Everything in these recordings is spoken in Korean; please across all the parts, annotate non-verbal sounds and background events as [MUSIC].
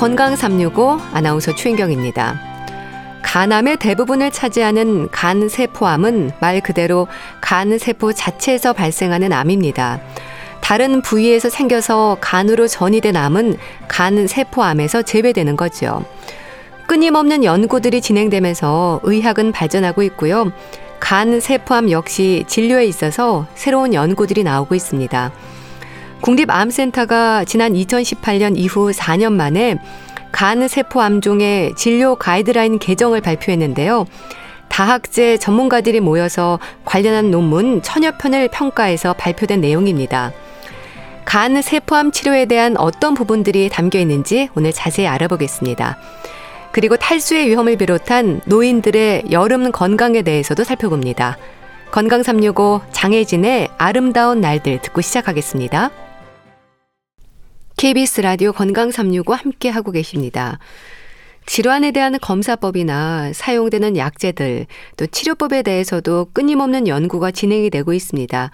건강 365 아나운서 최인경입니다. 간암의 대부분을 차지하는 간세포암은 말 그대로 간세포 자체에서 발생하는 암입니다. 다른 부위에서 생겨서 간으로 전이된 암은 간세포암에서 제외되는 거죠. 끊임없는 연구들이 진행되면서 의학은 발전하고 있고요. 간세포암 역시 진료에 있어서 새로운 연구들이 나오고 있습니다. 국립암센터가 지난 2018년 이후 4년 만에 간 세포암종의 진료 가이드라인 개정을 발표했는데요. 다학제 전문가들이 모여서 관련한 논문 천여 편을 평가해서 발표된 내용입니다. 간 세포암 치료에 대한 어떤 부분들이 담겨 있는지 오늘 자세히 알아보겠습니다. 그리고 탈수의 위험을 비롯한 노인들의 여름 건강에 대해서도 살펴봅니다. 건강 365 장혜진의 아름다운 날들 듣고 시작하겠습니다. KBS 라디오 건강 365 함께 하고 계십니다. 질환에 대한 검사법이나 사용되는 약제들, 또 치료법에 대해서도 끊임없는 연구가 진행이 되고 있습니다.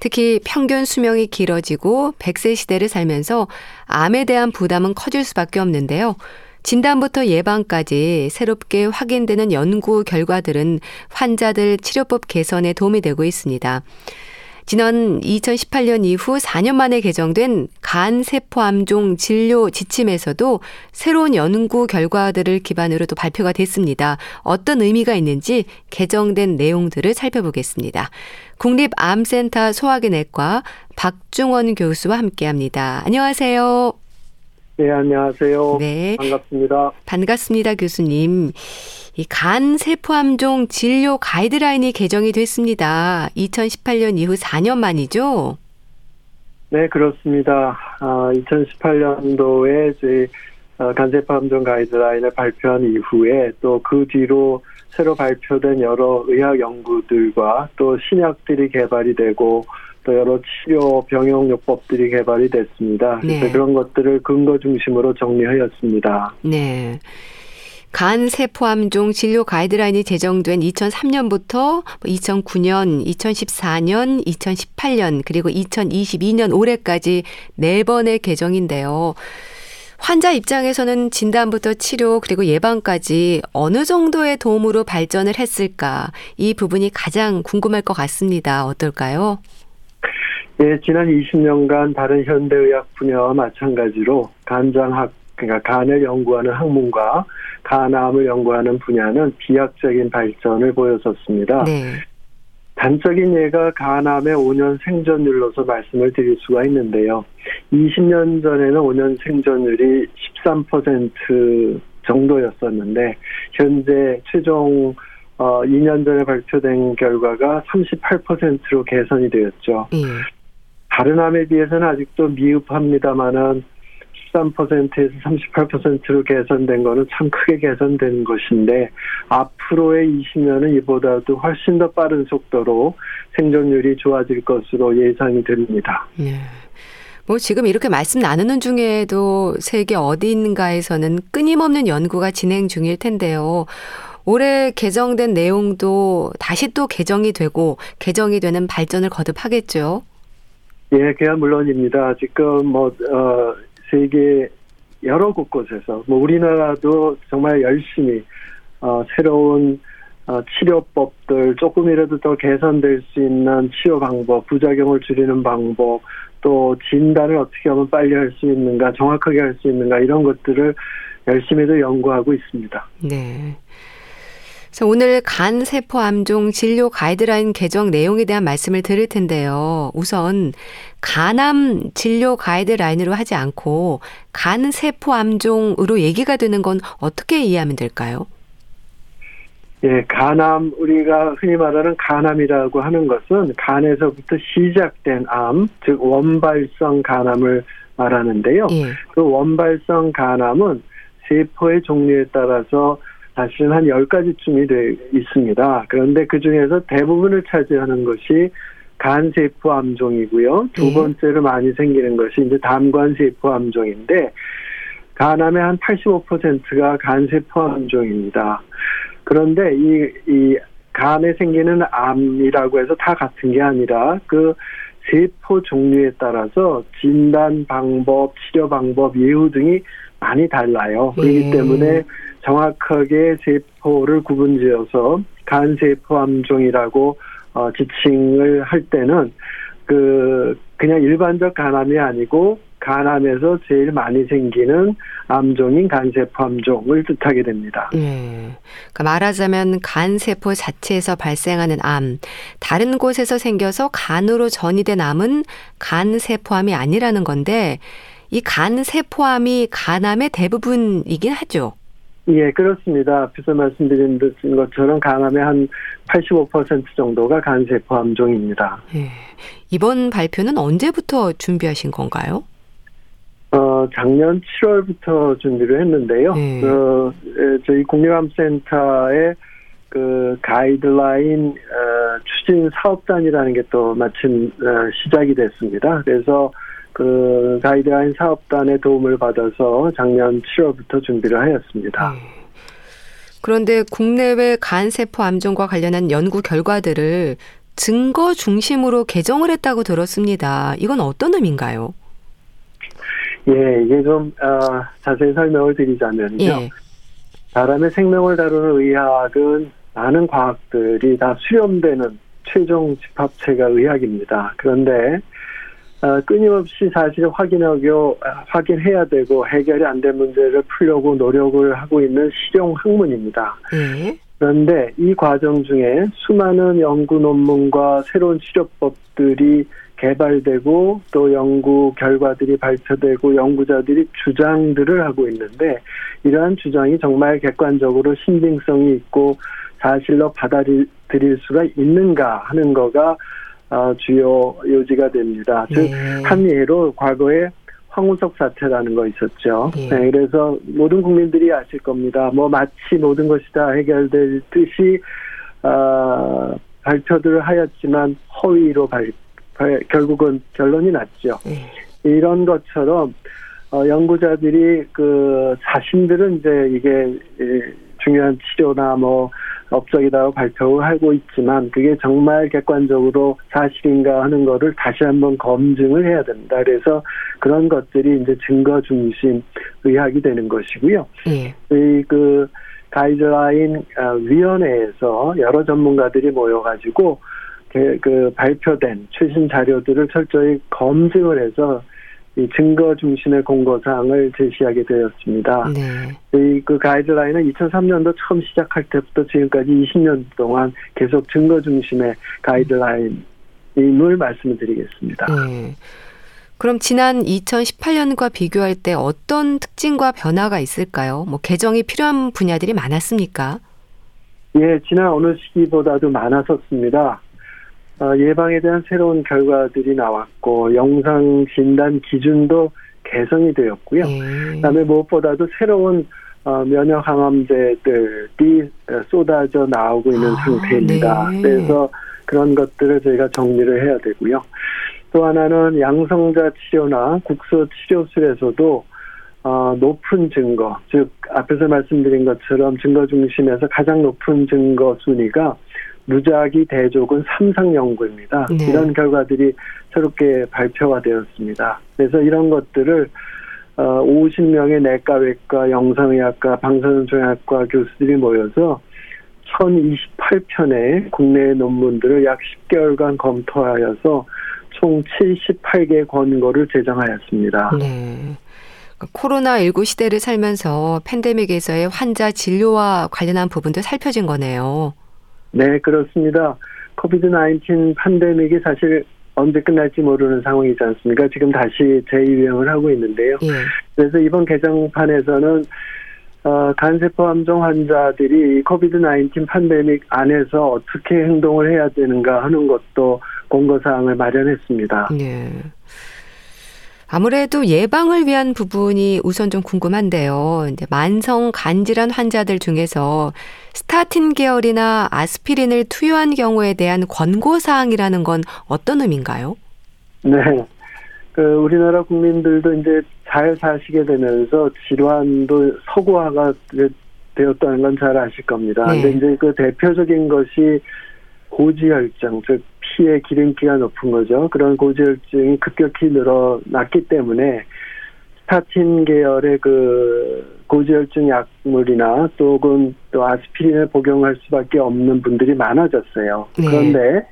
특히 평균 수명이 길어지고 100세 시대를 살면서 암에 대한 부담은 커질 수밖에 없는데요. 진단부터 예방까지 새롭게 확인되는 연구 결과들은 환자들 치료법 개선에 도움이 되고 있습니다. 지난 2018년 이후 4년 만에 개정된 간세포암종 진료 지침에서도 새로운 연구 결과들을 기반으로 또 발표가 됐습니다. 어떤 의미가 있는지 개정된 내용들을 살펴보겠습니다. 국립암센터 소화기내과 박중원 교수와 함께 합니다. 안녕하세요. 네, 안녕하세요. 네. 반갑습니다. 반갑습니다, 교수님. 이 간 세포암종 진료 가이드라인이 개정이 됐습니다. 2018년 이후 4년 만이죠? 네, 그렇습니다. 아, 2018년도에 이제 어, 간세포암종 가이드라인을 발표한 이후에 또 그 뒤로 새로 발표된 여러 의학 연구들과 또 신약들이 개발이 되고 또 여러 치료 병용 요법들이 개발이 됐습니다. 그래서 네. 그런 것들을 근거 중심으로 정리하였습니다. 네. 간 세포암종 진료 가이드라인이 제정된 2003년부터 2009년, 2014년, 2018년 그리고 2022년 올해까지 네 번의 개정인데요. 환자 입장에서는 진단부터 치료 그리고 예방까지 어느 정도의 도움으로 발전을 했을까 이 부분이 가장 궁금할 것 같습니다. 어떨까요? 예, 지난 20년간 다른 현대의학 분야와 마찬가지로 간장학 그러니까 간을 연구하는 학문과 간암을 연구하는 분야는 비약적인 발전을 보였었습니다. 네. 단적인 예가 간암의 5년 생존율로서 말씀을 드릴 수가 있는데요. 20년 전에는 5년 생존율이 13% 정도였었는데 현재 최종 어 2년 전에 발표된 결과가 38%로 개선이 되었죠. 예. 다른 암에 비해서는 아직도 미흡합니다만은 13%에서 38%로 개선된 거는 참 크게 개선된 것인데 앞으로의 20년은 이보다도 훨씬 더 빠른 속도로 생존율이 좋아질 것으로 예상이 됩니다. 네. 뭐 지금 이렇게 말씀 나누는 중에도 세계 어디인가에서는 끊임없는 연구가 진행 중일 텐데요. 올해 개정된 내용도 다시 또 개정이 되고 개정이 되는 발전을 거듭하겠죠. 예, 그야 물론입니다. 지금 뭐 어, 세계 여러 곳곳에서 뭐 우리나라도 정말 열심히 어, 새로운 어, 치료법들 조금이라도 더 개선될 수 있는 치료 방법, 부작용을 줄이는 방법, 또 진단을 어떻게 하면 빨리 할 수 있는가, 정확하게 할 수 있는가 이런 것들을 열심히도 연구하고 있습니다. 네. 오늘 간세포암종 진료 가이드라인 개정 내용에 대한 말씀을 드릴 텐데요. 우선 간암 진료 가이드라인으로 하지 않고 간세포암종으로 얘기가 되는 건 어떻게 이해하면 될까요? 예, 간암 우리가 흔히 말하는 간암이라고 하는 것은 간에서부터 시작된 암, 즉 원발성 간암을 말하는데요. 예. 그 원발성 간암은 세포의 종류에 따라서 사실은 한 10가지쯤이 돼 있습니다. 그런데 그 중에서 대부분을 차지하는 것이 간세포 암종이고요. 두 네. 번째로 많이 생기는 것이 이제 담관세포 암종인데 간암의 한 85%가 간세포 암종입니다. 그런데 이, 이 간에 생기는 암이라고 해서 다 같은 게 아니라 그 세포 종류에 따라서 진단 방법, 치료 방법, 예후 등이 많이 달라요. 그렇기 예. 때문에 정확하게 세포를 구분지어서 간세포 암종이라고 어, 지칭을 할 때는 그 그냥 일반적 간암이 아니고 간암에서 제일 많이 생기는 암종인 간세포 암종을 뜻하게 됩니다. 네. 그러니까 말하자면 간세포 자체에서 발생하는 암, 다른 곳에서 생겨서 간으로 전이된 암은 간세포암이 아니라는 건데 이 간세포암이 간암의 대부분이긴 하죠. 예, 그렇습니다. 앞에서 말씀드린 것처럼 간암의 한 85% 정도가 간세포 암종입니다. 예. 이번 발표는 언제부터 준비하신 건가요? 어, 작년 7월부터 준비를 했는데요. 네. 어, 저희 국립암센터의 그 가이드라인 어, 추진 사업단이라는 게 또 마침 어, 시작이 됐습니다. 그래서 그 가이드라인 사업단의 도움을 받아서 작년 7월부터 준비를 하였습니다. 네. 그런데 국내외 간세포 암종과 관련한 연구 결과들을 증거 중심으로 개정을 했다고 들었습니다. 이건 어떤 의미인가요? 예, 이게 좀 어, 자세히 설명을 드리자면요. 예. 사람의 생명을 다루는 의학은 많은 과학들이 다 수렴되는 최종 집합체가 의학입니다. 그런데 어, 끊임없이 사실 확인하고 확인해야 되고 해결이 안된 문제를 풀려고 노력을 하고 있는 실용 학문입니다. 예. 그런데 이 과정 중에 수많은 연구 논문과 새로운 치료법들이 개발되고 또 연구 결과들이 발표되고 연구자들이 주장들을 하고 있는데 이러한 주장이 정말 객관적으로 신빙성이 있고 사실로 받아들일 수가 있는가 하는 거가 어, 주요 요지가 됩니다. 즉 네. 한예로 과거에 황우석 사태라는 거 있었죠. 네. 네, 그래서 모든 국민들이 아실 겁니다. 뭐 마치 모든 것이 다 해결될 듯이 어, 발표들을 하였지만 허위로 발, 결국은 결론이 났죠. 네. 이런 것처럼 어, 연구자들이 그 자신들은 이제 이게 중요한 치료나 뭐 업적이라고 발표를 하고 있지만 그게 정말 객관적으로 사실인가 하는 거를 다시 한번 검증을 해야 된다. 그래서 그런 것들이 이제 증거 중심 의학이 되는 것이고요. 예. 그 가이드라인 어, 위원회에서 여러 전문가들이 모여가지고 그 발표된 최신 자료들을 철저히 검증을 해서 이 증거 중심의 공고사항을 제시하게 되었습니다. 네. 그 가이드라인은 2003년도 처음 시작할 때부터 지금까지 20년 동안 계속 증거 중심의 가이드라인임을 말씀을 드리겠습니다. 네. 그럼 지난 2018년과 비교할 때 어떤 특징과 변화가 있을까요? 뭐 개정이 필요한 분야들이 많았습니까? 예, 지난 어느 시기보다도 많았었습니다. 어, 예방에 대한 새로운 결과들이 나왔고 영상 진단 기준도 개선이 되었고요. 음. 그다음에 무엇보다도 새로운 어, 면역 항암제들이 쏟아져 나오고 있는 아, 상태입니다. 네. 그래서 그런 것들을 저희가 정리를 해야 되고요. 또 하나는 양성자 치료나 국소 치료술에서도 어, 높은 증거, 즉 앞에서 말씀드린 것처럼 증거 중심에서 가장 높은 증거 순위가 무작위 대조군 삼상 연구입니다. 네. 이런 결과들이 새롭게 발표가 되었습니다. 그래서 이런 것들을 어 50명의 내과외과, 영상의학과, 방사선종양학과 교수들이 모여서 1028편의 국내 논문들을 약 10개월간 검토하여서 총 78개 권고를 제정하였습니다. 네. 코로나19 시대를 살면서 팬데믹에서의 환자 진료와 관련한 부분도 살펴진 거네요. 네, 그렇습니다. 코비드 19 팬데믹이 사실 언제 끝날지 모르는 상황이지 않습니까? 지금 다시 재유행을 하고 있는데요. 예. 그래서 이번 개정판에서는 어, 간세포 암종 환자들이 코비드 19 팬데믹 안에서 어떻게 행동을 해야 되는가 하는 것도 공고 사항을 마련했습니다. 예. 아무래도 예방을 위한 부분이 우선 좀 궁금한데요. 이제 만성 간질환 환자들 중에서 스타틴 계열이나 아스피린을 투여한 경우에 대한 권고 사항이라는 건 어떤 의미인가요? 네. 그 우리나라 국민들도 이제 잘 사시게 되면서 질환도 서구화가 되었다는 건 잘 아실 겁니다. 네. 근데 이제 그 대표적인 것이 고지혈증, 즉 피의 기름기가 높은 거죠. 그런 고지혈증이 급격히 늘어났기 때문에 스타틴 계열의 그 고지혈증 약물이나 또는 또 아스피린을 복용할 수밖에 없는 분들이 많아졌어요. 네. 그런데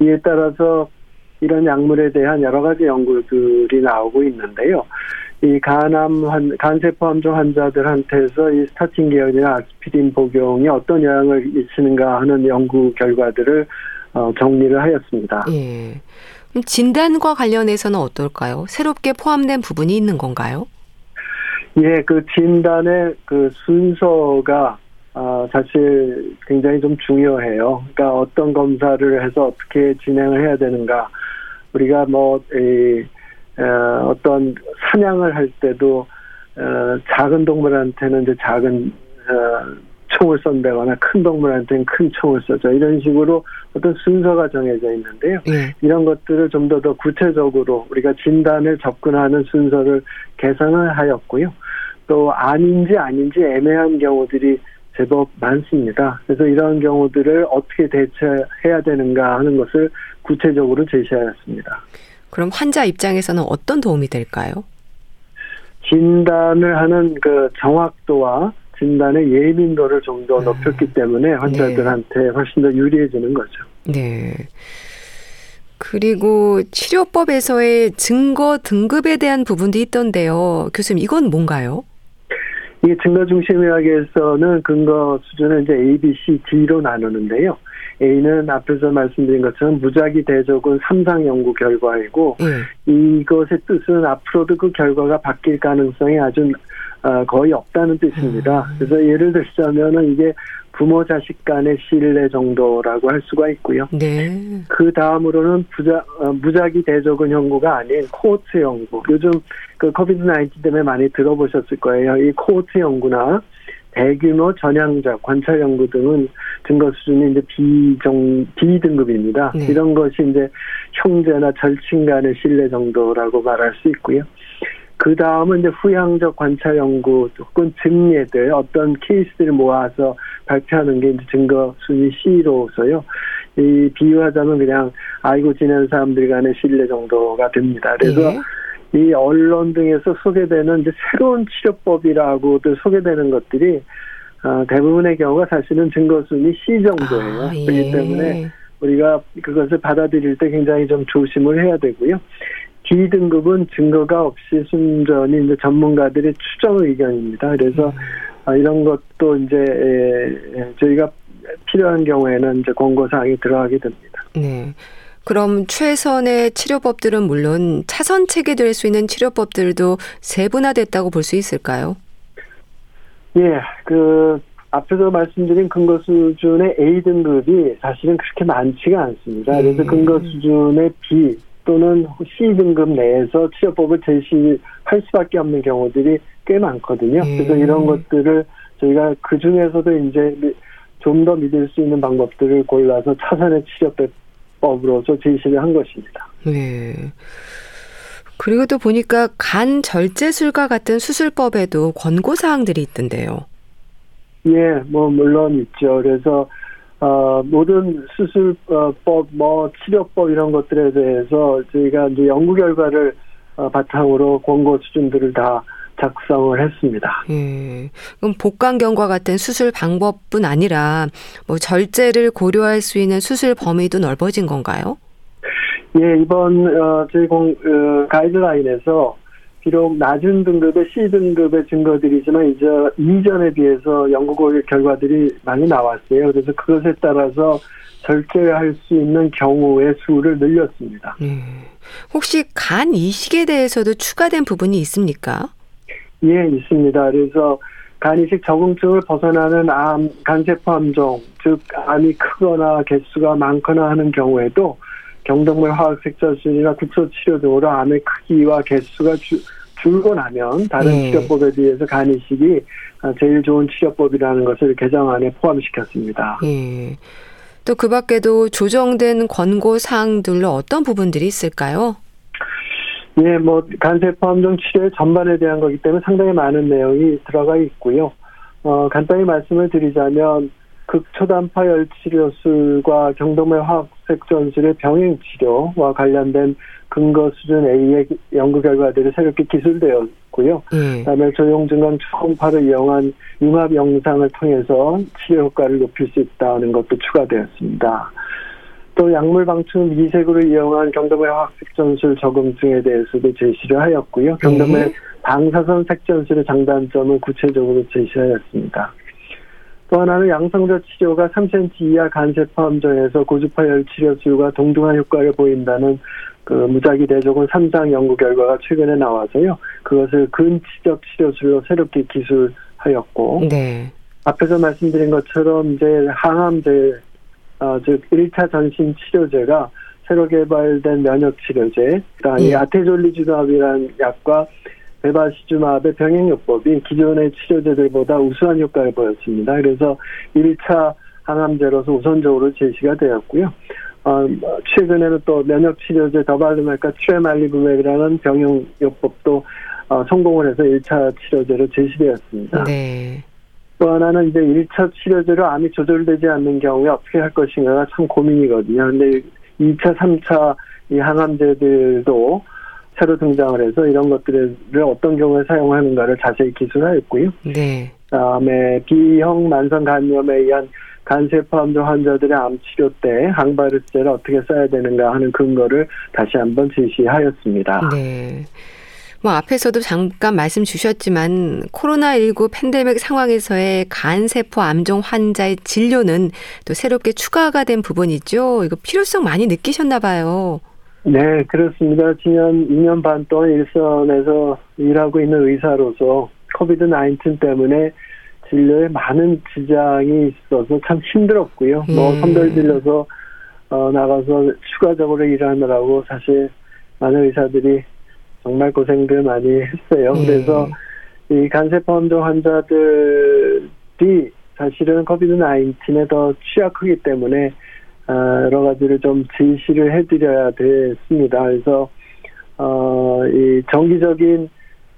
이에 따라서 이런 약물에 대한 여러 가지 연구들이 나오고 있는데요. 이 간암 환, 간세포 함종 환자들한테서 이 스타틴 계열이나 아스피린 복용이 어떤 영향을 미치는가 하는 연구 결과들을 어, 정리를 하였습니다. 예. 그럼 진단과 관련해서는 어떨까요? 새롭게 포함된 부분이 있는 건가요? 예, 그 진단의 그 순서가 아, 사실 굉장히 좀 중요해요. 그러니까 어떤 검사를 해서 어떻게 진행을 해야 되는가. 우리가 뭐, 이, 어, 어떤 사냥을 할 때도, 어, 작은 동물한테는 이제 작은, 어, 총을 쏜다거나 큰 동물한테는 큰 총을 쏘죠. 이런 식으로 어떤 순서가 정해져 있는데요. 예. 이런 것들을 좀더더 구체적으로 우리가 진단을 접근하는 순서를 개선을 하였고요. 또 아닌지 아닌지 애매한 경우들이 제법 많습니다. 그래서 이런 경우들을 어떻게 대처해야 되는가 하는 것을 구체적으로 제시하였습니다. 그럼 환자 입장에서는 어떤 도움이 될까요? 진단을 하는 그 정확도와 진단의 예민도를 좀더 음. 높였기 때문에 환자들한테 훨씬 더 유리해지는 거죠. 네. 그리고 치료법에서의 증거 등급에 대한 부분도 있던데요. 교수님, 이건 뭔가요? 이 증거 중심 의학에서는 근거 수준을 이제 A, B, C, D로 나누는데요. A는 앞에서 말씀드린 것처럼 무작위 대조군 삼상 연구 결과이고 예. 이것의 뜻은 앞으로도 그 결과가 바뀔 가능성이 아주 어, 거의 없다는 뜻입니다. 음. 그래서 예를 들자면은 이게 부모 자식 간의 신뢰 정도라고 할 수가 있고요. 네. 그 다음으로는 부자, 어, 무작위 대조군 연구가 아닌 코호트 연구. 요즘 그 COVID 19 때문에 많이 들어보셨을 거예요. 이 코호트 연구나 대규모 전향적 관찰 연구 등은 증거 수준이 이제 비정 비등급입니다. 네. 이런 것이 이제 형제나 절친 간의 신뢰 정도라고 말할 수 있고요. 그 다음은 이제 후향적 관찰 연구 혹은 증례들 어떤 케이스들을 모아서 발표하는 게 이제 증거 순위 C로서요. 이 비유하자면 그냥 알고 지내는 사람들 간의 신뢰 정도가 됩니다. 그래서 예. 이 언론 등에서 소개되는 이제 새로운 치료법이라고들 소개되는 것들이 어, 대부분의 경우가 사실은 증거순위 C 정도예요. 아, 예. 그렇기 때문에 우리가 그것을 받아들일 때 굉장히 좀 조심을 해야 되고요. D 등급은 증거가 없이 순전히 이제 전문가들의 추정 의견입니다. 그래서 아, 이런 것도 이제 저희가 필요한 경우에는 이제 권고 사항이 들어가게 됩니다. 네. 그럼 최선의 치료법들은 물론 차선책이 될 수 있는 치료법들도 세분화됐다고 볼 수 있을까요? 예, 그 앞에서 말씀드린 근거 수준의 A 등급이 사실은 그렇게 많지가 않습니다. 그래서 음. 근거 수준의 B 또는 C 등급 내에서 치료법을 제시할 수밖에 없는 경우들이 꽤 많거든요. 음. 그래서 이런 것들을 저희가 그 중에서도 이제 좀 더 믿을 수 있는 방법들을 골라서 차선의 치료법으로서 제시를 한 것입니다. 네. 그리고 또 보니까 간 절제술과 같은 수술법에도 권고 사항들이 있던데요. 예, 뭐 물론 있죠. 그래서 어, 모든 수술법, 뭐 치료법 이런 것들에 대해서 저희가 이제 연구 결과를 어, 바탕으로 권고 수준들을 다 작성을 했습니다. 예. 그럼 복강경과 같은 수술 방법뿐 아니라 뭐 절제를 고려할 수 있는 수술 범위도 넓어진 건가요? 예, 이번 어, 저희 공 어, 가이드라인에서 비록 낮은 등급의 C 등급의 증거들이지만 이제 이전에 비해서 연구 결과들이 많이 나왔어요. 그래서 그것에 따라서 절제할 수 있는 경우의 수를 늘렸습니다. 예. 혹시 간 이식에 대해서도 추가된 부분이 있습니까? 예, 있습니다. 그래서 간이식 적응증을 벗어나는 암, 간세포 함종, 즉 암이 크거나 개수가 많거나 하는 경우에도 경동물 화학색전순이나 국소치료 등으로 암의 크기와 개수가 주, 줄고 나면 다른 네. 치료법에 비해서 간이식이 제일 좋은 치료법이라는 것을 개정안에 포함시켰습니다. 예. 또그 밖에도 조정된 권고 사항들로 어떤 부분들이 있을까요? 예, 뭐 간세포 함종 치료의 전반에 대한 거기 때문에 상당히 많은 내용이 들어가 있고요. 어, 간단히 말씀을 드리자면 극초단파 열 치료술과 경동맥 화학 색 전술의 병행 치료와 관련된 근거 수준 A의 연구 결과들이 새롭게 기술되었고 있고요. 네. 그다음에 조용증은 초음파를 이용한 융합 영상을 통해서 치료 효과를 높일 수 있다는 것도 추가되었습니다. 또 약물 방출 미색으로 이용한 경덤의 화학 색전술 적응증에 대해서도 제시를 하였고요. 경덤의 네. 방사선 색전술의 장단점을 구체적으로 제시하였습니다. 또 하나는 양성자 치료가 3cm 이하 간세포 함정에서 고주파열 치료 수가 동등한 효과를 보인다는 그 무작위 대조군 3상 연구 결과가 최근에 나와서요. 그것을 근치적 치료술로 새롭게 기술하였고 네. 앞에서 말씀드린 것처럼 이제 항암제 어, 즉 1차 전신 치료제가 새로 개발된 면역 치료제, 그다음에 예. 아테졸리주답이라는 약과 베바시주마의 병행요법이 기존의 치료제들보다 우수한 효과를 보였습니다. 그래서 1차 항암제로서 우선적으로 제시가 되었고요. 어, 최근에는 또 면역 치료제 더발르말과 트레말리브맥이라는 병용요법도 어, 성공을 해서 1차 치료제로 제시되었습니다. 네. 또 하나는 이제 1차 치료제로 암이 조절되지 않는 경우에 어떻게 할 것인가가 참 고민이거든요. 근데 2차, 3차 이 항암제들도 새로 등장을 해서 이런 것들을 어떤 경우에 사용하는가를 자세히 기술하였고요. 네. 그다음에 B형 만성 간염에 의한 간세포 암종 환자들의 암 치료 때 항바이러스제를 어떻게 써야 되는가 하는 근거를 다시 한번 제시하였습니다. 네. 뭐 앞에서도 잠깐 말씀 주셨지만 코로나19 팬데믹 상황에서의 간세포 암종 환자의 진료는 또 새롭게 추가가 된 부분이죠. 이거 필요성 많이 느끼셨나 봐요. 네, 그렇습니다. 지난 2년 반 동안 일선에서 일하고 있는 의사로서 코비드 19 때문에 진료에 많은 지장이 있어서 참 힘들었고요. 뭐 음. 뭐 선별 진료서 어, 나가서 추가적으로 일하느라고 사실 많은 의사들이 정말 고생들 많이 했어요. 음. 그래서 이 간세포 암종 환자들이 사실은 코비드 19에 더 취약하기 때문에 어, 여러 가지를 좀 지시를 해드려야 됐습니다. 그래서 어, 이 정기적인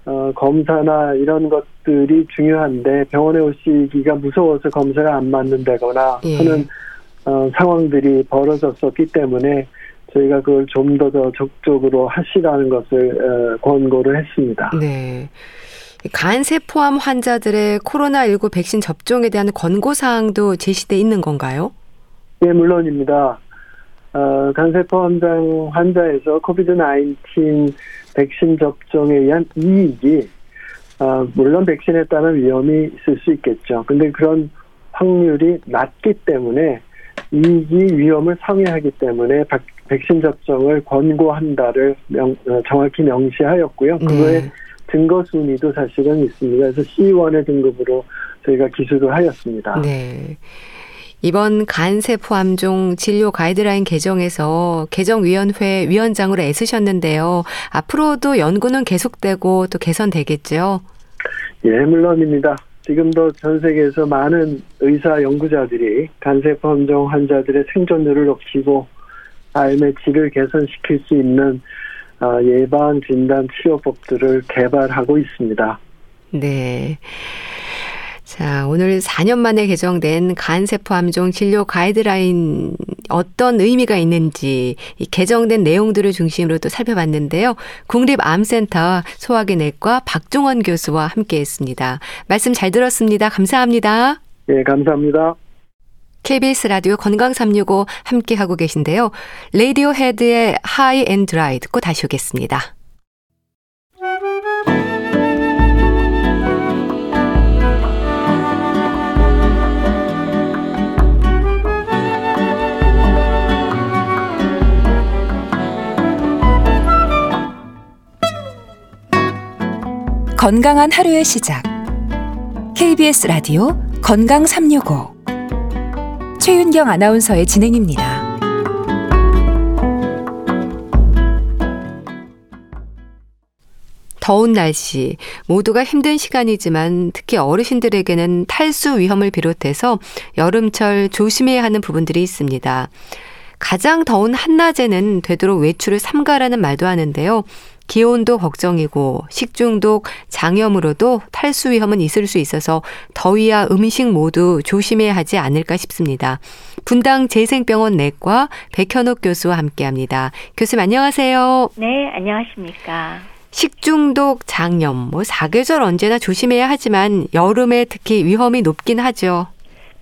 어, 검사나 이런 것들이 중요한데 병원에 오시기가 무서워서 검사를 안 받는다거나 예. 하는 어, 상황들이 벌어졌었기 때문에 저희가 그걸 좀 더 더 적극적으로 하시라는 것을 권고를 했습니다. 네. 간세포암 환자들의 코로나19 백신 접종에 대한 권고 사항도 제시돼 있는 건가요? 네, 물론입니다. 어, 간세포암 환자에서 코비드 19 백신 접종에 의한 이익이 어, 물론 백신에 따른 위험이 있을 수 있겠죠. 근데 그런 확률이 낮기 때문에 이익이 위험을 상회하기 때문에 백신 접종을 권고한다를 명, 어, 정확히 명시하였고요. 네. 그거의 네. 증거 순위도 사실은 있습니다. 그래서 C1의 등급으로 저희가 기술을 하였습니다. 네. 이번 간세포암종 진료 가이드라인 개정에서 개정위원회 위원장으로 애쓰셨는데요. 앞으로도 연구는 계속되고 또 개선되겠죠? 예, 물론입니다. 지금도 전 세계에서 많은 의사 연구자들이 간세포암종 환자들의 생존율을 높이고 삶의 질을 개선시킬 수 있는 어, 예방 진단 치료법들을 개발하고 있습니다. 네. 자, 오늘 4년 만에 개정된 간세포암종 진료 가이드라인 어떤 의미가 있는지 이 개정된 내용들을 중심으로 또 살펴봤는데요. 국립암센터 소화기내과 박종원 교수와 함께 했습니다. 말씀 잘 들었습니다. 감사합니다. 네, 감사합니다. KBS 라디오 건강 365 함께 하고 계신데요. 레디오 헤드의 하이 앤 드라이 듣고 다시 오겠습니다. 건강한 하루의 시작. KBS 라디오 건강 365 최윤경 아나운서의 진행입니다. 더운 날씨, 모두가 힘든 시간이지만 특히 어르신들에게는 탈수 위험을 비롯해서 여름철 조심해야 하는 부분들이 있습니다. 가장 더운 한낮에는 되도록 외출을 삼가라는 말도 하는데요. 기온도 걱정이고 식중독, 장염으로도 탈수 위험은 있을 수 있어서 더위와 음식 모두 조심해야 하지 않을까 싶습니다. 분당 재생병원 내과 백현옥 교수와 함께합니다. 교수님 안녕하세요. 네, 안녕하십니까. 식중독, 장염, 뭐 사계절 언제나 조심해야 하지만 여름에 특히 위험이 높긴 하죠.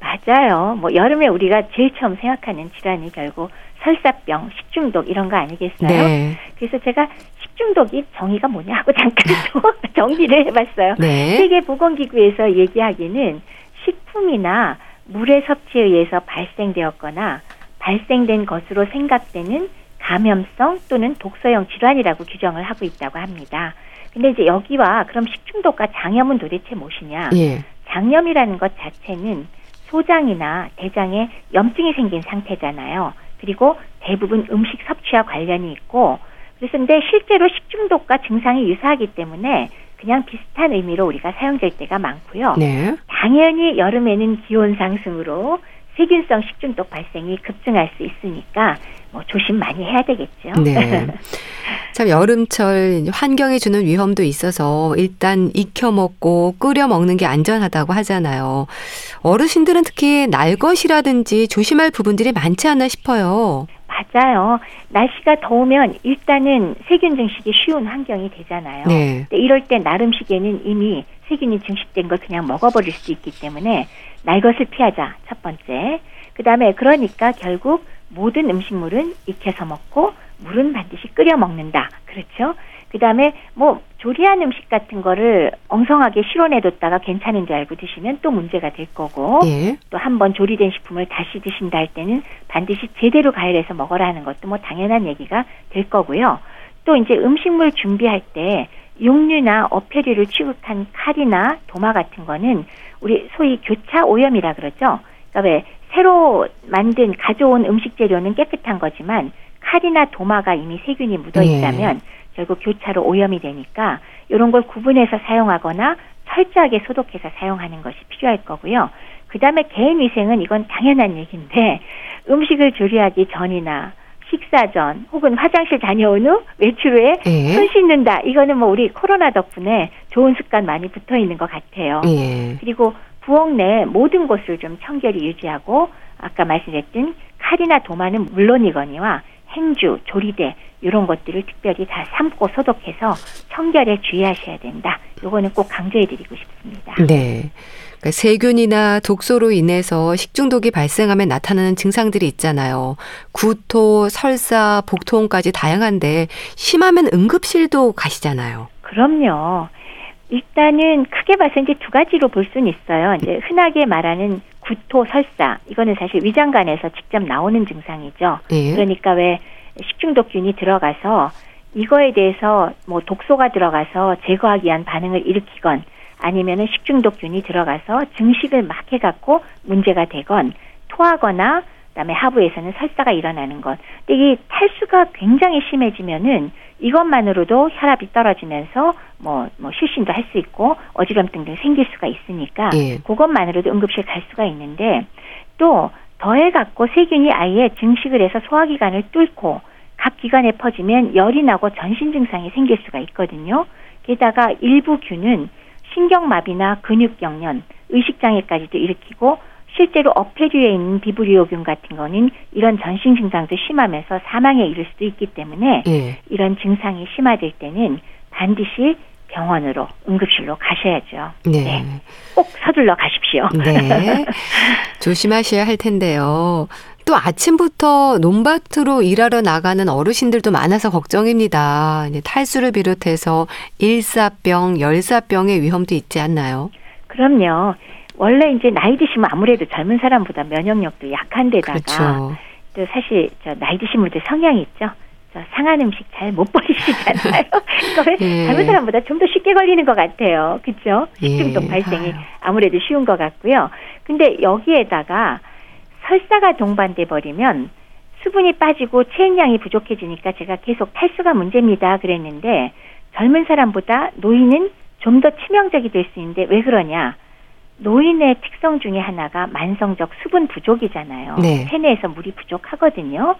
맞아요. 뭐 여름에 우리가 제일 처음 생각하는 질환이 결국 설사병, 식중독 이런 거 아니겠어요? 네. 그래서 제가 식중독이 정의가 뭐냐 하고 잠깐 또 [LAUGHS] 정리를 해봤어요. 네. 세계보건기구에서 얘기하기는 식품이나 물의 섭취에 의해서 발생되었거나 발생된 것으로 생각되는 감염성 또는 독소형 질환이라고 규정을 하고 있다고 합니다. 근데 이제 여기와 그럼 식중독과 장염은 도대체 무엇이냐? 예. 장염이라는 것 자체는 소장이나 대장에 염증이 생긴 상태잖아요. 그리고 대부분 음식 섭취와 관련이 있고 근데 실제로 식중독과 증상이 유사하기 때문에 그냥 비슷한 의미로 우리가 사용될 때가 많고요. 네. 당연히 여름에는 기온 상승으로 세균성 식중독 발생이 급증할 수 있으니까 뭐 조심 많이 해야 되겠죠. 네. [LAUGHS] 참 여름철 환경이 주는 위험도 있어서 일단 익혀 먹고 끓여 먹는 게 안전하다고 하잖아요. 어르신들은 특히 날 것이라든지 조심할 부분들이 많지 않나 싶어요. 맞아요. 날씨가 더우면 일단은 세균 증식이 쉬운 환경이 되잖아요. 네. 근데 이럴 때 나름식에는 이미 세균이 증식된 걸 그냥 먹어버릴 수 있기 때문에 날 것을 피하자 첫 번째. 그 다음에 그러니까 결국 모든 음식물은 익혀서 먹고 물은 반드시 끓여 먹는다. 그렇죠? 그 다음에 뭐 조리한 음식 같은 거를 엉성하게 실온해뒀다가 괜찮은 줄 알고 드시면 또 문제가 될 거고 예. 또 한번 조리된 식품을 다시 드신다 할 때는 반드시 제대로 가열해서 먹어라 하는 것도 뭐 당연한 얘기가 될 거고요. 또 이제 음식물 준비할 때 육류나 어패류를 취급한 칼이나 도마 같은 거는 우리 소위 교차 오염이라 그러죠. 그러니까 왜 새로 만든 가져온 음식 재료는 깨끗한 거지만 칼이나 도마가 이미 세균이 묻어 있다면 결국 교차로 오염이 되니까 이런 걸 구분해서 사용하거나 철저하게 소독해서 사용하는 것이 필요할 거고요. 그 다음에 개인 위생은 이건 당연한 얘기인데 음식을 조리하기 전이나 식사 전 혹은 화장실 다녀온 후 외출 후에 예. 손 씻는다. 이거는 뭐 우리 코로나 덕분에 좋은 습관 많이 붙어 있는 것 같아요. 예. 그리고 부엌 내 모든 곳을 좀 청결히 유지하고 아까 말씀드렸던 칼이나 도마는 물론이거니와 행주, 조리대 이런 것들을 특별히 다 삶고 소독해서 청결에 주의하셔야 된다. 요거는 꼭 강조해드리고 싶습니다. 네. 그러니까 세균이나 독소로 인해서 식중독이 발생하면 나타나는 증상들이 있잖아요. 구토, 설사, 복통까지 다양한데 심하면 응급실도 가시잖아요. 그럼요. 일단은 크게 봐서 이제 두 가지로 볼 수는 있어요. 이제 흔하게 말하는 구토, 설사 이거는 사실 위장관에서 직접 나오는 증상이죠. 예. 그러니까 왜 식중독균이 들어가서 이거에 대해서 뭐 독소가 들어가서 제거하기 위한 반응을 일으키건 아니면은 식중독균이 들어가서 증식을 막 해갖고 문제가 되건 토하거나 그다음에 하부에서는 설사가 일어나는 것. 근데 이 탈수가 굉장히 심해지면은 이것만으로도 혈압이 떨어지면서 뭐, 뭐 실신도 할 수 있고 어지럼증 등 생길 수가 있으니까 예. 그것만으로도 응급실 갈 수가 있는데 또 더해 갖고 세균이 아예 증식을 해서 소화기관을 뚫고 각 기관에 퍼지면 열이 나고 전신 증상이 생길 수가 있거든요. 게다가 일부 균은 신경마비나 근육경련, 의식장애까지도 일으키고 실제로 어패류에 있는 비브리오균 같은 거는 이런 전신 증상도 심하면서 사망에 이를 수도 있기 때문에 예. 이런 증상이 심화될 때는 반드시 병원으로 응급실로 가셔야죠. 네. 꼭 서둘러 가십시오. 네. [LAUGHS] 조심하셔야 할 텐데요. 또 아침부터 논밭으로 일하러 나가는 어르신들도 많아서 걱정입니다. 탈수를 비롯해서 일사병, 열사병의 위험도 있지 않나요? 그럼요. 원래 이제 나이 드시면 아무래도 젊은 사람보다 면역력도 약한 데다가 그렇죠. 또 사실 저 나이 드신 분들 성향이 있죠. 저 상한 음식 잘 못 [LAUGHS] 버리시잖아요. 그러니까 예. 젊은 사람보다 좀 더 쉽게 걸리는 것 같아요. 그렇죠? 식중독 예. 발생이 아유. 아무래도 쉬운 것 같고요. 근데 여기에다가 설사가 동반돼 버리면 수분이 빠지고 체액량이 부족해지니까 제가 계속 탈수가 문제입니다 그랬는데 젊은 사람보다 노인은 좀 더 치명적이 될 수 있는데 왜 그러냐? 노인의 특성 중에 하나가 만성적 수분 부족이잖아요. 네. 체내에서 물이 부족하거든요.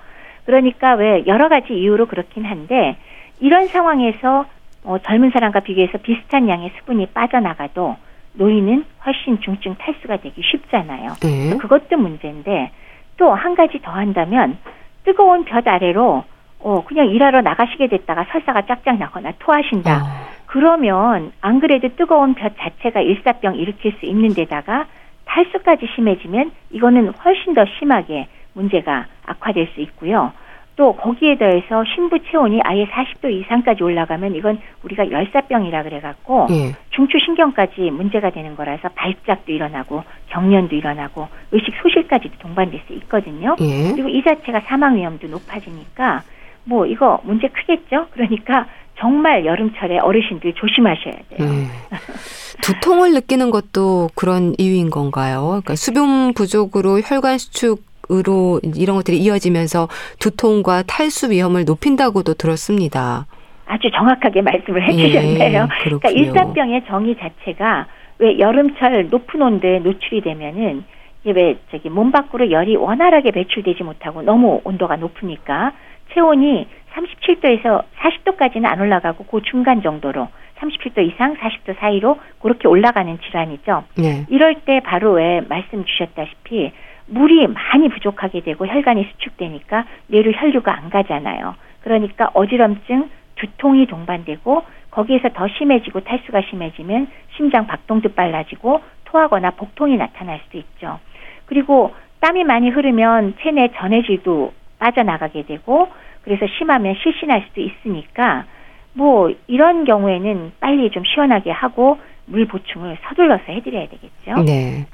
그러니까 왜 여러 가지 이유로 그렇긴 한데 이런 상황에서 어, 젊은 사람과 비교해서 비슷한 양의 수분이 빠져나가도 노인은 훨씬 중증 탈수가 되기 쉽잖아요. 네. 그것도 문제인데 또 한 가지 더 한다면 뜨거운 볕 아래로 어, 그냥 일하러 나가시게 됐다가 설사가 쫙쫙 나거나 토하신다. 어. 그러면 안 그래도 뜨거운 볕 자체가 일사병 일으킬 수 있는 데다가 탈수까지 심해지면 이거는 훨씬 더 심하게 문제가 악화될 수 있고요. 또 거기에 더해서 신부 체온이 아예 40도 이상까지 올라가면 이건 우리가 열사병이라 그래갖고 예. 중추신경까지 문제가 되는 거라서 발작도 일어나고 경련도 일어나고 의식 소실까지도 동반될 수 있거든요. 예. 그리고 이 자체가 사망 위험도 높아지니까 뭐 이거 문제 크겠죠. 그러니까 정말 여름철에 어르신들 조심하셔야 돼요. 예. [LAUGHS] 두통을 느끼는 것도 그런 이유인 건가요? 그러니까 수분 부족으로 혈관 수축으로 이런 것들이 이어지면서 두통과 탈수 위험을 높인다고도 들었습니다. 아주 정확하게 말씀을 해주셨네요. 예, 그러니까. 일사병의 정의 자체가 왜 여름철 높은 온도에 노출이 되면은 이게 왜 저기 몸 밖으로 열이 원활하게 배출되지 못하고 너무 온도가 높으니까 체온이 37도에서 40도까지는 안 올라가고 그 중간 정도로 37도 이상 40도 사이로 그렇게 올라가는 질환이죠. 네. 이럴 때 바로 왜 말씀 주셨다시피 물이 많이 부족하게 되고 혈관이 수축되니까 뇌로 혈류가 안 가잖아요. 그러니까 어지럼증, 두통이 동반되고 거기에서 더 심해지고 탈수가 심해지면 심장 박동도 빨라지고 토하거나 복통이 나타날 수도 있죠. 그리고 땀이 많이 흐르면 체내 전해질도 빠져나가게 되고 그래서 심하면 실신할 수도 있으니까 뭐 이런 경우에는 빨리 좀 시원하게 하고 물 보충을 서둘러서 해드려야 되겠죠. 네.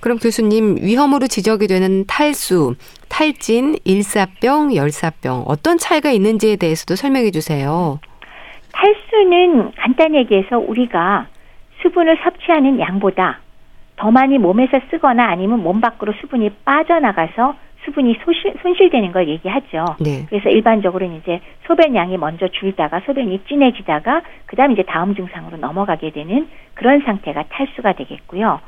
그럼 교수님 위험으로 지적이 되는 탈수, 탈진, 일사병, 열사병 어떤 차이가 있는지에 대해서도 설명해 주세요. 탈수는 간단히 얘기해서 우리가 수분을 섭취하는 양보다 더 많이 몸에서 쓰거나 아니면 몸 밖으로 수분이 빠져나가서 수분이 소실, 손실되는 걸 얘기하죠. 네. 그래서 일반적으로는 이제 소변량이 먼저 줄다가 소변이 진해지다가 그다음 이제 다음 증상으로 넘어가게 되는 그런 상태가 탈수가 되겠고요.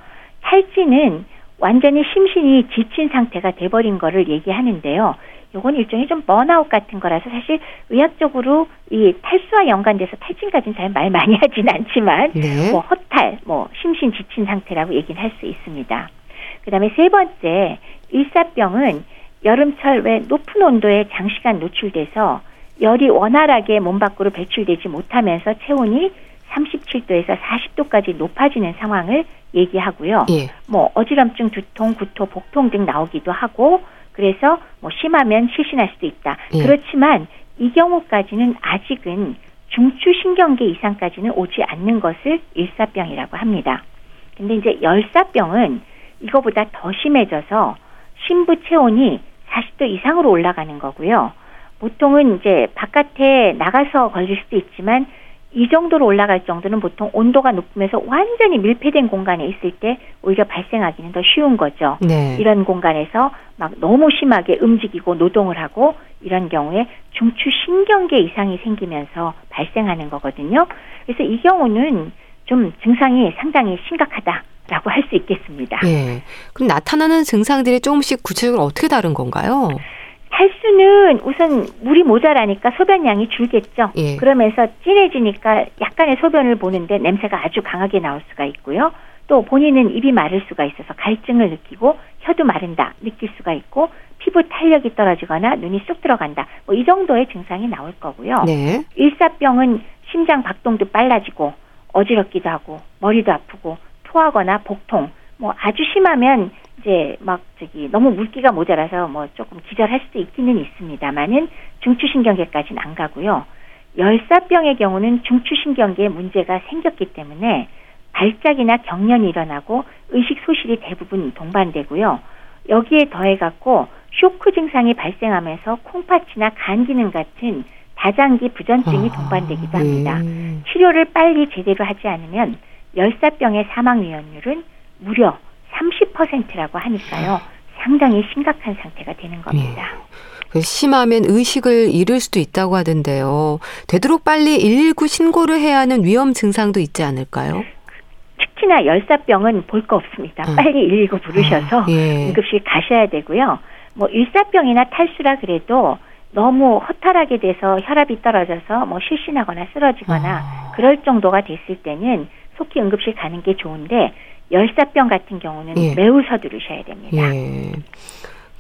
탈진은 완전히 심신이 지친 상태가 돼버린 거를 얘기하는데요. 요건 일종의 좀 번아웃 같은 거라서 사실 의학적으로 이 탈수와 연관돼서 탈진까지는 잘 말 많이 [LAUGHS] 하진 않지만 네. 뭐 허탈, 뭐 심신 지친 상태라고 얘기는 할 수 있습니다. 그다음에 세 번째 일사병은 여름철 왜 높은 온도에 장시간 노출돼서 열이 원활하게 몸 밖으로 배출되지 못하면서 체온이 37도에서 40도까지 높아지는 상황을 얘기하고요. 예. 뭐 어지럼증, 두통, 구토, 복통 등 나오기도 하고 그래서 뭐 심하면 실신할 수도 있다. 예. 그렇지만 이 경우까지는 아직은 중추신경계 이상까지는 오지 않는 것을 일사병이라고 합니다. 근데 이제 열사병은 이거보다 더 심해져서 신부 체온이 40도 이상으로 올라가는 거고요. 보통은 이제 바깥에 나가서 걸릴 수도 있지만 이 정도로 올라갈 정도는 보통 온도가 높으면서 완전히 밀폐된 공간에 있을 때 오히려 발생하기는 더 쉬운 거죠. 네. 이런 공간에서 막 너무 심하게 움직이고 노동을 하고 이런 경우에 중추 신경계 이상이 생기면서 발생하는 거거든요. 그래서 이 경우는 좀 증상이 상당히 심각하다 라고 할 수 있겠습니다. 예. 그럼 나타나는 증상들이 조금씩 구체적으로 어떻게 다른 건가요? 탈수는 우선 물이 모자라니까 소변량이 줄겠죠. 예. 그러면서 진해지니까 약간의 소변을 보는데 냄새가 아주 강하게 나올 수가 있고요. 또 본인은 입이 마를 수가 있어서 갈증을 느끼고 혀도 마른다 느낄 수가 있고 피부 탄력이 떨어지거나 눈이 쑥 들어간다. 뭐 이 정도의 증상이 나올 거고요. 네. 일사병은 심장 박동도 빨라지고 어지럽기도 하고 머리도 아프고 토하거나 복통 뭐 아주 심하면 이제 막 저기 너무 물기가 모자라서 뭐 조금 기절할 수도 있기는 있습니다만은 중추신경계까지는 안 가고요. 열사병의 경우는 중추신경계에 문제가 생겼기 때문에 발작이나 경련이 일어나고 의식 소실이 대부분 동반되고요. 여기에 더해 갖고 쇼크 증상이 발생하면서 콩팥이나 간 기능 같은 다장기 부전증이 아, 동반되기도 합니다. 예. 치료를 빨리 제대로 하지 않으면 열사병의 사망 위험률은 무려 30%라고 하니까요. 상당히 심각한 상태가 되는 겁니다. 그 심하면 의식을 잃을 수도 있다고 하던데요. 되도록 빨리 119 신고를 해야 하는 위험 증상도 있지 않을까요? 특히나 열사병은 볼 거 없습니다. 음. 빨리 119 부르셔서 아, 예. 응급실 가셔야 되고요. 뭐 일사병이나 탈수라 그래도 너무 허탈하게 돼서 혈압이 떨어져서 뭐 실신하거나 쓰러지거나 아. 그럴 정도가 됐을 때는 속히 응급실 가는 게 좋은데 열사병 같은 경우는 예. 매우 서두르셔야 됩니다. 예.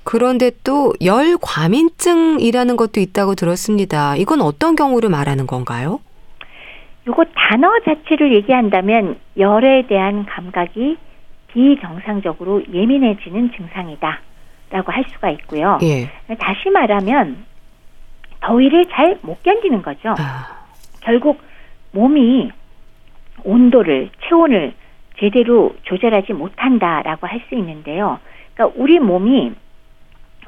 그런데 또 열과민증이라는 것도 있다고 들었습니다. 이건 어떤 경우를 말하는 건가요? 요거 단어 자체를 얘기한다면 열에 대한 감각이 비정상적으로 예민해지는 증상이다 라고 할 수가 있고요. 예. 다시 말하면 더위를 잘 못 견디는 거죠. 아, 결국 몸이 온도를 체온을 제대로 조절하지 못한다라고 할 수 있는데요. 그러니까 우리 몸이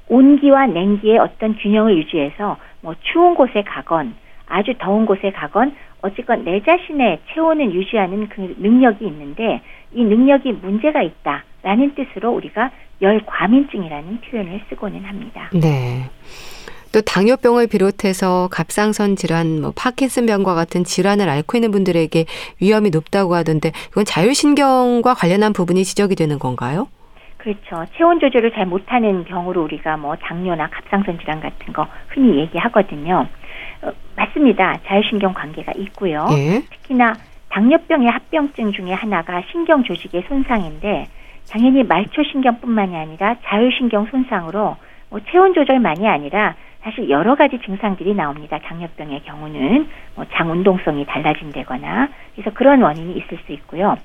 온기와 냉기의 어떤 균형을 유지해서 뭐 추운 곳에 가건 아주 더운 곳에 가건 어쨌건 내 자신의 체온을 유지하는 그 능력이 있는데 이 능력이 문제가 있다라는 뜻으로 우리가 열과민증이라는 표현을 쓰고는 합니다. 네. 또 당뇨병을 비롯해서 갑상선 질환, 뭐 파킨슨병과 같은 질환을 앓고 있는 분들에게 위험이 높다고 하던데 이건 자율신경과 관련한 부분이 지적이 되는 건가요? 그렇죠. 체온 조절을 잘 못하는 경우로 우리가 뭐 당뇨나 갑상선 질환 같은 거 흔히 얘기하거든요. 어, 맞습니다. 자율신경 관계가 있고요. 예. 특히나 당뇨병의 합병증 중에 하나가 신경 조직의 손상인데 당연히 말초신경뿐만이 아니라 자율신경 손상으로 뭐 체온 조절만이 아니라 사실 여러 가지 증상들이 나옵니다. 당뇨병의 경우는 뭐 장 운동성이 달라진다거나 그래서 그런 원인이 있을 수 있고요.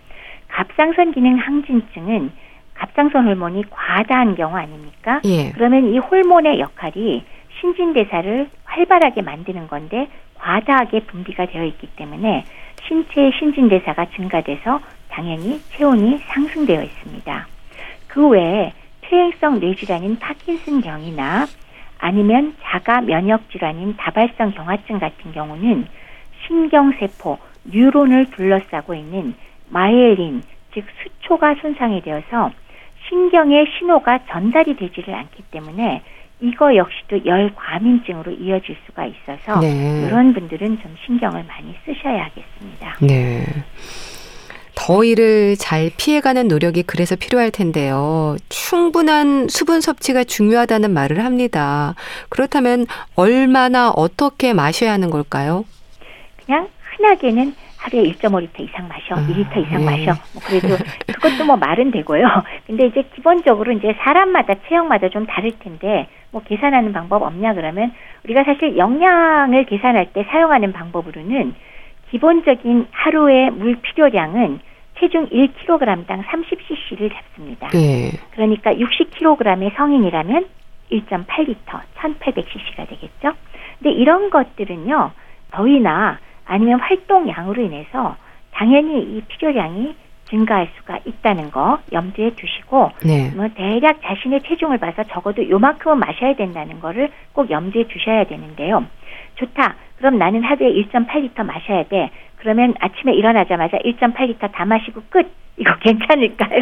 갑상선 기능 항진증은 갑상선 호르몬이 과다한 경우 아닙니까? 예. 그러면 이 호르몬의 역할이 신진대사를 활발하게 만드는 건데 과다하게 분비가 되어 있기 때문에 신체의 신진대사가 증가돼서 당연히 체온이 상승되어 있습니다. 그 외에 퇴행성 뇌질환인 파킨슨병이나 아니면 자가 면역 질환인 다발성 경화증 같은 경우는 신경세포, 뉴론을 둘러싸고 있는 마이엘린, 즉 수초가 손상이 되어서 신경의 신호가 전달이 되지를 않기 때문에 이거 역시도 열 과민증으로 이어질 수가 있어서 네. 이런 분들은 좀 신경을 많이 쓰셔야 하겠습니다. 네. 더위를 잘 피해가는 노력이 그래서 필요할 텐데요. 충분한 수분 섭취가 중요하다는 말을 합니다. 그렇다면 얼마나 어떻게 마셔야 하는 걸까요? 그냥 흔하게는 하루에 1.5리터 이상 마셔, 아, 2리터 이상 예. 마셔. 뭐 그래도 그것도 뭐 말은 되고요. 근데 이제 기본적으로 이제 사람마다 체형마다 좀 다를 텐데 뭐 계산하는 방법 없냐 그러면 우리가 사실 영양을 계산할 때 사용하는 방법으로는 기본적인 하루의 물 필요량은 체중 1kg당 30cc를 잡습니다. 예. 그러니까 60kg의 성인이라면 1.8리터, 1800cc가 되겠죠. 근데 이런 것들은요, 더위나 아니면 활동량으로 인해서 당연히 이 필요량이 증가할 수가 있다는 거 염두에 두시고, 네. 뭐 대략 자신의 체중을 봐서 적어도 요만큼은 마셔야 된다는 거를 꼭 염두에 두셔야 되는데요. 좋다. 그럼 나는 하루에 1.8리터 마셔야 돼. 그러면 아침에 일어나자마자 1.8리터 다 마시고 끝. 이거 [LAUGHS] 괜찮을까요?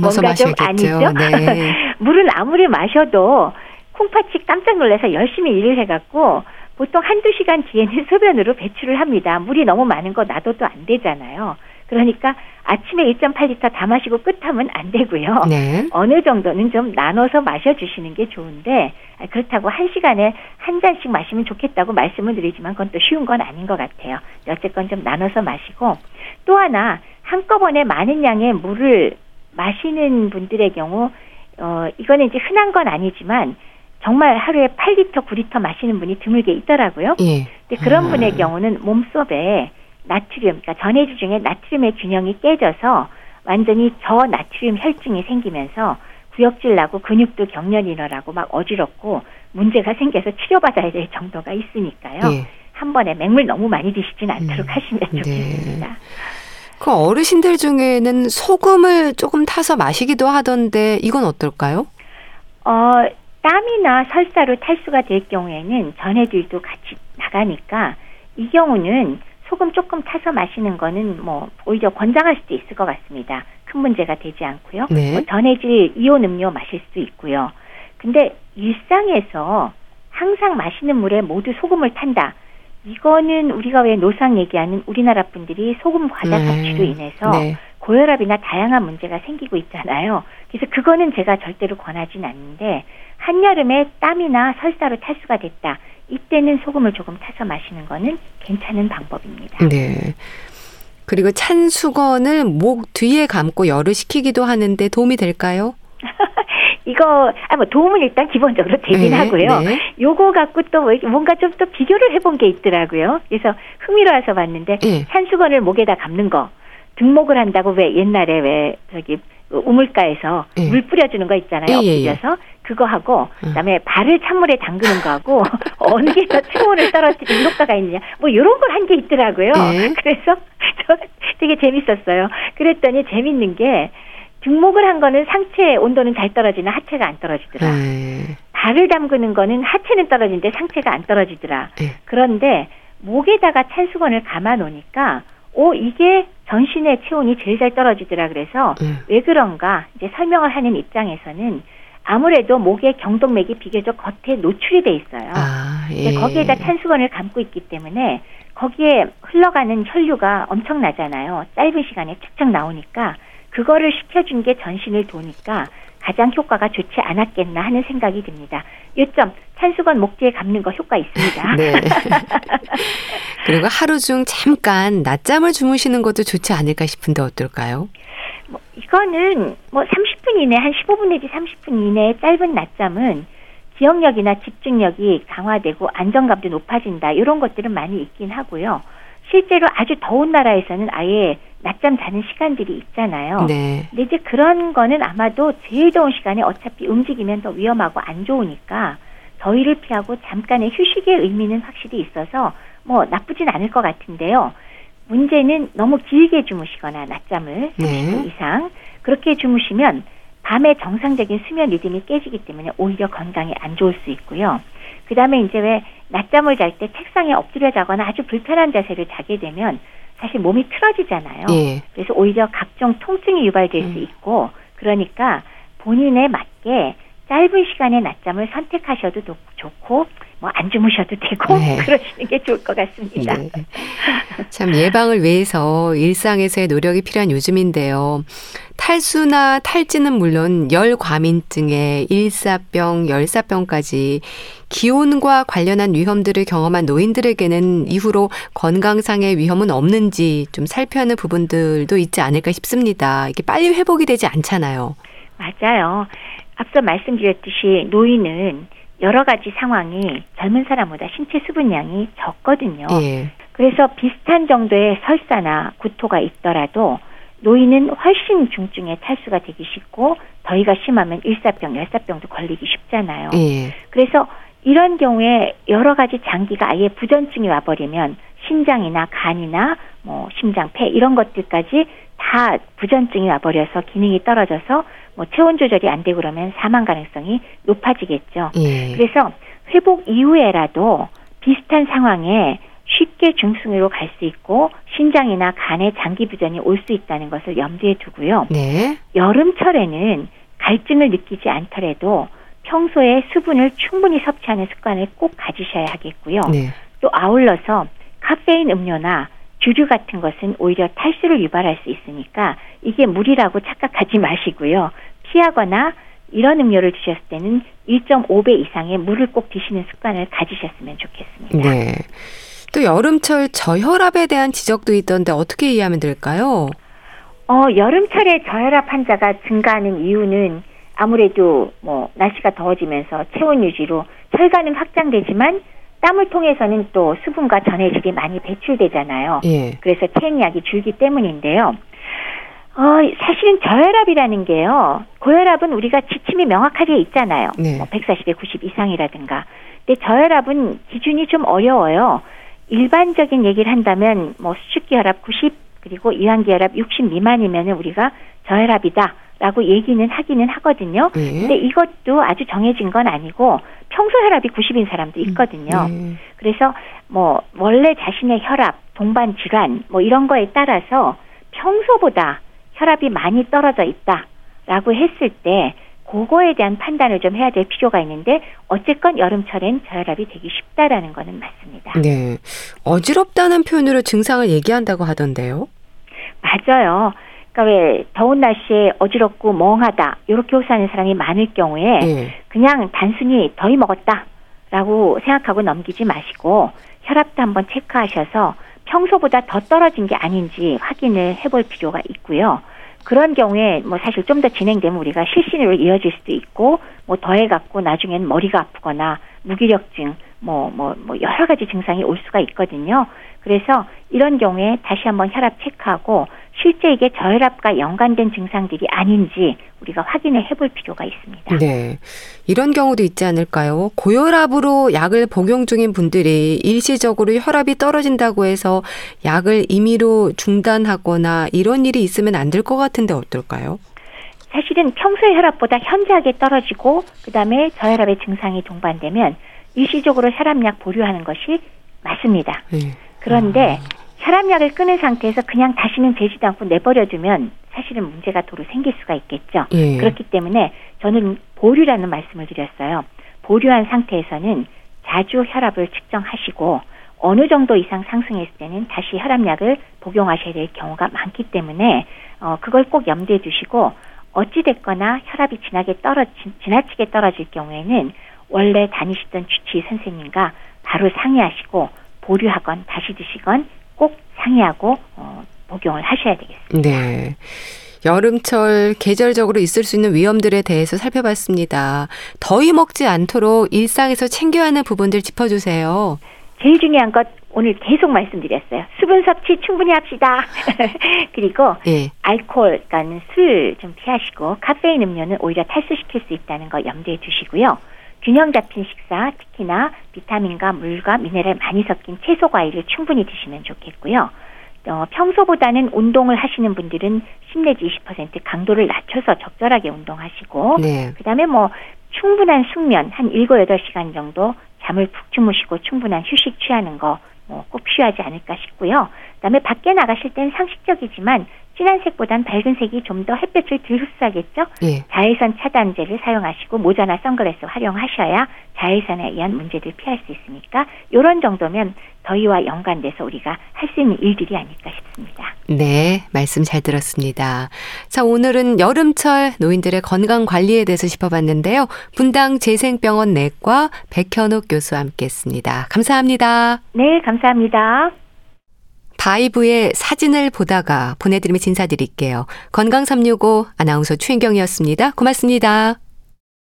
뭔가 좀. 아니죠? 네. [LAUGHS] 물은 아무리 마셔도 콩팥이 깜짝 놀라서 열심히 일을 해갖고 보통 한두 시간 뒤에는 [LAUGHS] 소변으로 배출을 합니다. 물이 너무 많은 거 놔둬도 안 되잖아요. 그러니까 아침에 1.8리터 다 마시고 끝하면 안 되고요. 네. 어느 정도는 좀 나눠서 마셔주시는 게 좋은데 아, 그렇다고 한 시간에 한 잔씩 마시면 좋겠다고 말씀을 드리지만 그건 또 쉬운 건 아닌 것 같아요. 어쨌건 좀 나눠서 마시고 또 하나 한꺼번에 많은 양의 물을 마시는 분들의 경우 어 이거는 이제 흔한 건 아니지만 정말 하루에 8리터, 9리터 마시는 분이 드물게 있더라고요. 예. 근데 그런 아. 분의 경우는 몸속에 나트륨, 그러니까 전해질 중에 나트륨의 균형이 깨져서 완전히 저나트륨 혈증이 생기면서 구역질 나고 근육도 경련이 일어나고 막 어지럽고 문제가 생겨서 치료받아야 될 정도가 있으니까요. 예. 한 번에 맹물 너무 많이 드시진 않도록 음, 하시면 네. 좋겠습니다. 그 어르신들 중에는 소금을 조금 타서 마시기도 하던데 이건 어떨까요? 어, 땀이나 설사로 탈수가 될 경우에는 전해질도 같이 나가니까 이 경우는 소금 조금 타서 마시는 거는 뭐 오히려 권장할 수도 있을 것 같습니다. 큰 문제가 되지 않고요. 네. 뭐 전해질 이온 음료 마실 수도 있고요. 근데 일상에서 항상 마시는 물에 모두 소금을 탄다. 이거는 우리가 왜 노상 얘기하는 우리나라 분들이 소금 과다 네. 섭취로 인해서 네. 고혈압이나 다양한 문제가 생기고 있잖아요. 그래서 그거는 제가 절대로 권하진 않는데 한여름에 땀이나 설사로 탈수가 됐다. 이때는 소금을 조금 타서 마시는 거는 괜찮은 방법입니다. 네. 그리고 찬 수건을 목 뒤에 감고 열을 식히기도 하는데 도움이 될까요? [LAUGHS] 이거 아 뭐 도움은 일단 기본적으로 되긴 네, 하고요. 네. 요거 갖고 또 뭔가 좀 또 비교를 해본 게 있더라고요. 그래서 흥미로워서 봤는데 예. 산수건을 목에다 감는 거 등목을 한다고 왜 옛날에 왜 저기 우물가에서 예. 물 뿌려주는 거 있잖아요. 예, 예, 예. 엎드려서 그거 하고 음. 그다음에 발을 찬물에 담그는 거 하고 [LAUGHS] 어느 게 더 체온을 떨어뜨리는 효과가 있느냐 뭐 이런 걸 한 게 있더라고요. 예. [LAUGHS] 그래서 저 되게 재밌었어요. 그랬더니 재밌는 게 등목을 한 거는 상체 온도는 잘 떨어지나 하체가 안 떨어지더라. 네. 발을 담그는 거는 하체는 떨어지는데 상체가 안 떨어지더라. 예. 그런데 목에다가 찬 수건을 감아 놓으니까 오 이게 전신의 체온이 제일 잘 떨어지더라 그래서 음. 왜 그런가 이제 설명을 하는 입장에서는 아무래도 목의 경동맥이 비교적 겉에 노출이 돼 있어요. 아, 예. 거기에다 찬수건을 감고 있기 때문에 거기에 흘러가는 혈류가 엄청나잖아요. 짧은 시간에 착착 나오니까 그거를 식혀준 게 전신을 도니까 가장 효과가 좋지 않았겠나 하는 생각이 듭니다. 요점 찬수건 목뒤에 감는 거 효과 있습니다. [LAUGHS] 네. [LAUGHS] 그리고 하루 중 잠깐 낮잠을 주무시는 것도 좋지 않을까 싶은데 어떨까요? 뭐 이거는 뭐 30분 이내 한 15분 내지 30분 이내의 짧은 낮잠은 기억력이나 집중력이 강화되고 안정감도 높아진다. 이런 것들은 많이 있긴 하고요. 실제로 아주 더운 나라에서는 아예 낮잠 자는 시간들이 있잖아요. 네. 근데 이제 그런 거는 아마도 제일 더운 시간에 어차피 움직이면 더 위험하고 안 좋으니까 더위를 피하고 잠깐의 휴식의 의미는 확실히 있어서 뭐 나쁘진 않을 것 같은데요. 문제는 너무 길게 주무시거나 낮잠을 네. 30분 이상 그렇게 주무시면 밤에 정상적인 수면 리듬이 깨지기 때문에 오히려 건강에 안 좋을 수 있고요. 그 다음에 이제 왜 낮잠을 잘 때 책상에 엎드려 자거나 아주 불편한 자세를 자게 되면 사실 몸이 틀어지잖아요. 예. 그래서 오히려 각종 통증이 유발될 수 음. 있고 그러니까 본인에 맞게 짧은 시간의 낮잠을 선택하셔도 도- 좋고 뭐 안 주무셔도 되고 네. [LAUGHS] 그러시는 게 좋을 것 같습니다. 네. 참 예방을 위해서 일상에서의 노력이 필요한 요즘인데요. 탈수나 탈진은 물론 열 과민증에 일사병, 열사병까지 기온과 관련한 위험들을 경험한 노인들에게는 이후로 건강상의 위험은 없는지 좀 살펴야 하는 부분들도 있지 않을까 싶습니다. 이게 빨리 회복이 되지 않잖아요. 맞아요. 앞서 말씀드렸듯이 노인은 여러 가지 상황이 젊은 사람보다 신체 수분량이 적거든요. 예. 그래서 비슷한 정도의 설사나 구토가 있더라도 노인은 훨씬 중증의 탈수가 되기 쉽고 더위가 심하면 일사병, 열사병도 걸리기 쉽잖아요. 예. 그래서 이런 경우에 여러 가지 장기가 아예 부전증이 와버리면 신장이나 간이나 뭐 심장, 폐 이런 것들까지 다 부전증이 와버려서 기능이 떨어져서 뭐 체온 조절이 안 되고 그러면 사망 가능성이 높아지겠죠. 예. 그래서 회복 이후에라도 비슷한 상황에 쉽게 중증으로 갈 수 있고 신장이나 간의 장기 부전이 올 수 있다는 것을 염두에 두고요. 네. 여름철에는 갈증을 느끼지 않더라도 평소에 수분을 충분히 섭취하는 습관을 꼭 가지셔야 하겠고요. 네. 또 아울러서 카페인 음료나 주류 같은 것은 오히려 탈수를 유발할 수 있으니까 이게 물이라고 착각하지 마시고요. 피하거나 이런 음료를 드셨을 때는 1.5배 이상의 물을 꼭 드시는 습관을 가지셨으면 좋겠습니다. 네. 또 여름철 저혈압에 대한 지적도 있던데 어떻게 이해하면 될까요? 어, 여름철에 저혈압 환자가 증가하는 이유는 아무래도 뭐 날씨가 더워지면서 체온 유지로 혈관은 확장되지만 땀을 통해서는 또 수분과 전해질이 많이 배출되잖아요. 예. 그래서 체내약이 줄기 때문인데요. 어, 사실은 저혈압이라는 게요. 고혈압은 우리가 지침이 명확하게 있잖아요. 네. 뭐 140에 90 이상이라든가. 근데 저혈압은 기준이 좀 어려워요. 일반적인 얘기를 한다면 뭐 수축기혈압 90 그리고 이완기 혈압 60 미만이면은 우리가 저혈압이다 라고 얘기는 하기는 하거든요. 예. 근데 이것도 아주 정해진 건 아니고 평소 혈압이 90인 사람도 있거든요. 예. 그래서 뭐 원래 자신의 혈압, 동반 질환 뭐 이런 거에 따라서 평소보다 혈압이 많이 떨어져 있다라고 했을 때 그거에 대한 판단을 좀 해야 될 필요가 있는데 어쨌건 여름철엔 저혈압이 되기 쉽다라는 거는 맞습니다. 네. 어지럽다는 표현으로 증상을 얘기한다고 하던데요. 맞아요. 그러니까 왜 더운 날씨에 어지럽고 멍하다 이렇게 호소하는 사람이 많을 경우에 예. 그냥 단순히 더위 먹었다라고 생각하고 넘기지 마시고 혈압도 한번 체크하셔서 평소보다 더 떨어진 게 아닌지 확인을 해볼 필요가 있고요. 그런 경우에 뭐 사실 좀 더 진행되면 우리가 실신으로 이어질 수도 있고 뭐 더해갖고 나중엔 머리가 아프거나 무기력증 뭐 뭐, 뭐 여러 가지 증상이 올 수가 있거든요. 그래서 이런 경우에 다시 한번 혈압 체크하고 실제 이게 저혈압과 연관된 증상들이 아닌지 우리가 확인을 해볼 필요가 있습니다. 네. 이런 경우도 있지 않을까요? 고혈압으로 약을 복용 중인 분들이 일시적으로 혈압이 떨어진다고 해서 약을 임의로 중단하거나 이런 일이 있으면 안 될 것 같은데 어떨까요? 사실은 평소의 혈압보다 현저하게 떨어지고 그다음에 저혈압의 증상이 동반되면 일시적으로 혈압약 보류하는 것이 맞습니다. 네. 그런데 혈압약을 끊은 상태에서 그냥 다시는 재지도 않고 내버려두면 사실은 문제가 도로 생길 수가 있겠죠. 예. 그렇기 때문에 저는 보류라는 말씀을 드렸어요. 보류한 상태에서는 자주 혈압을 측정하시고 어느 정도 이상 상승했을 때는 다시 혈압약을 복용하셔야 될 경우가 많기 때문에 어 그걸 꼭 염두에 두시고 어찌 됐거나 혈압이 지나게 떨어 지나치게 떨어질 경우에는 원래 다니시던 주치의 선생님과 바로 상의하시고 보류하건 다시 드시건 꼭 상의하고 어, 복용을 하셔야 되겠습니다. 네. 여름철 계절적으로 있을 수 있는 위험들에 대해서 살펴봤습니다. 더위 먹지 않도록 일상에서 챙겨야 하는 부분들 짚어주세요. 제일 중요한 것 오늘 계속 말씀드렸어요. 수분 섭취 충분히 합시다. [LAUGHS] 그리고 예. 알코올, 그러니까 술 좀 피하시고 카페인 음료는 오히려 탈수시킬 수 있다는 거 염두에 두시고요. 균형 잡힌 식사, 특히나 비타민과 물과 미네랄 많이 섞인 채소 과일을 충분히 드시면 좋겠고요. 어, 평소보다는 운동을 하시는 분들은 10 내지 20% 강도를 낮춰서 적절하게 운동하시고 네. 그다음에 뭐 충분한 숙면 한 7, 8시간 정도 잠을 푹 주무시고 충분한 휴식 취하는 거 뭐 꼭 필요하지 않을까 싶고요. 그다음에 밖에 나가실 땐 상식적이지만 진한 색보단 밝은 색이 좀 더 햇볕을 덜 흡수하겠죠. 예. 자외선 차단제를 사용하시고 모자나 선글라스 활용하셔야 자외선에 의한 문제들 피할 수 있으니까 이런 정도면 더위와 연관돼서 우리가 할 수 있는 일들이 아닐까 싶습니다. 네, 말씀 잘 들었습니다. 자, 오늘은 여름철 노인들의 건강 관리에 대해서 짚어봤는데요. 분당 재생병원 내과 백현욱 교수와 함께했습니다. 감사합니다. 네, 감사합니다. 바이브의 사진을 보다가 보내드리며 인사드릴게요. 건강365 아나운서 최인경이었습니다. 고맙습니다.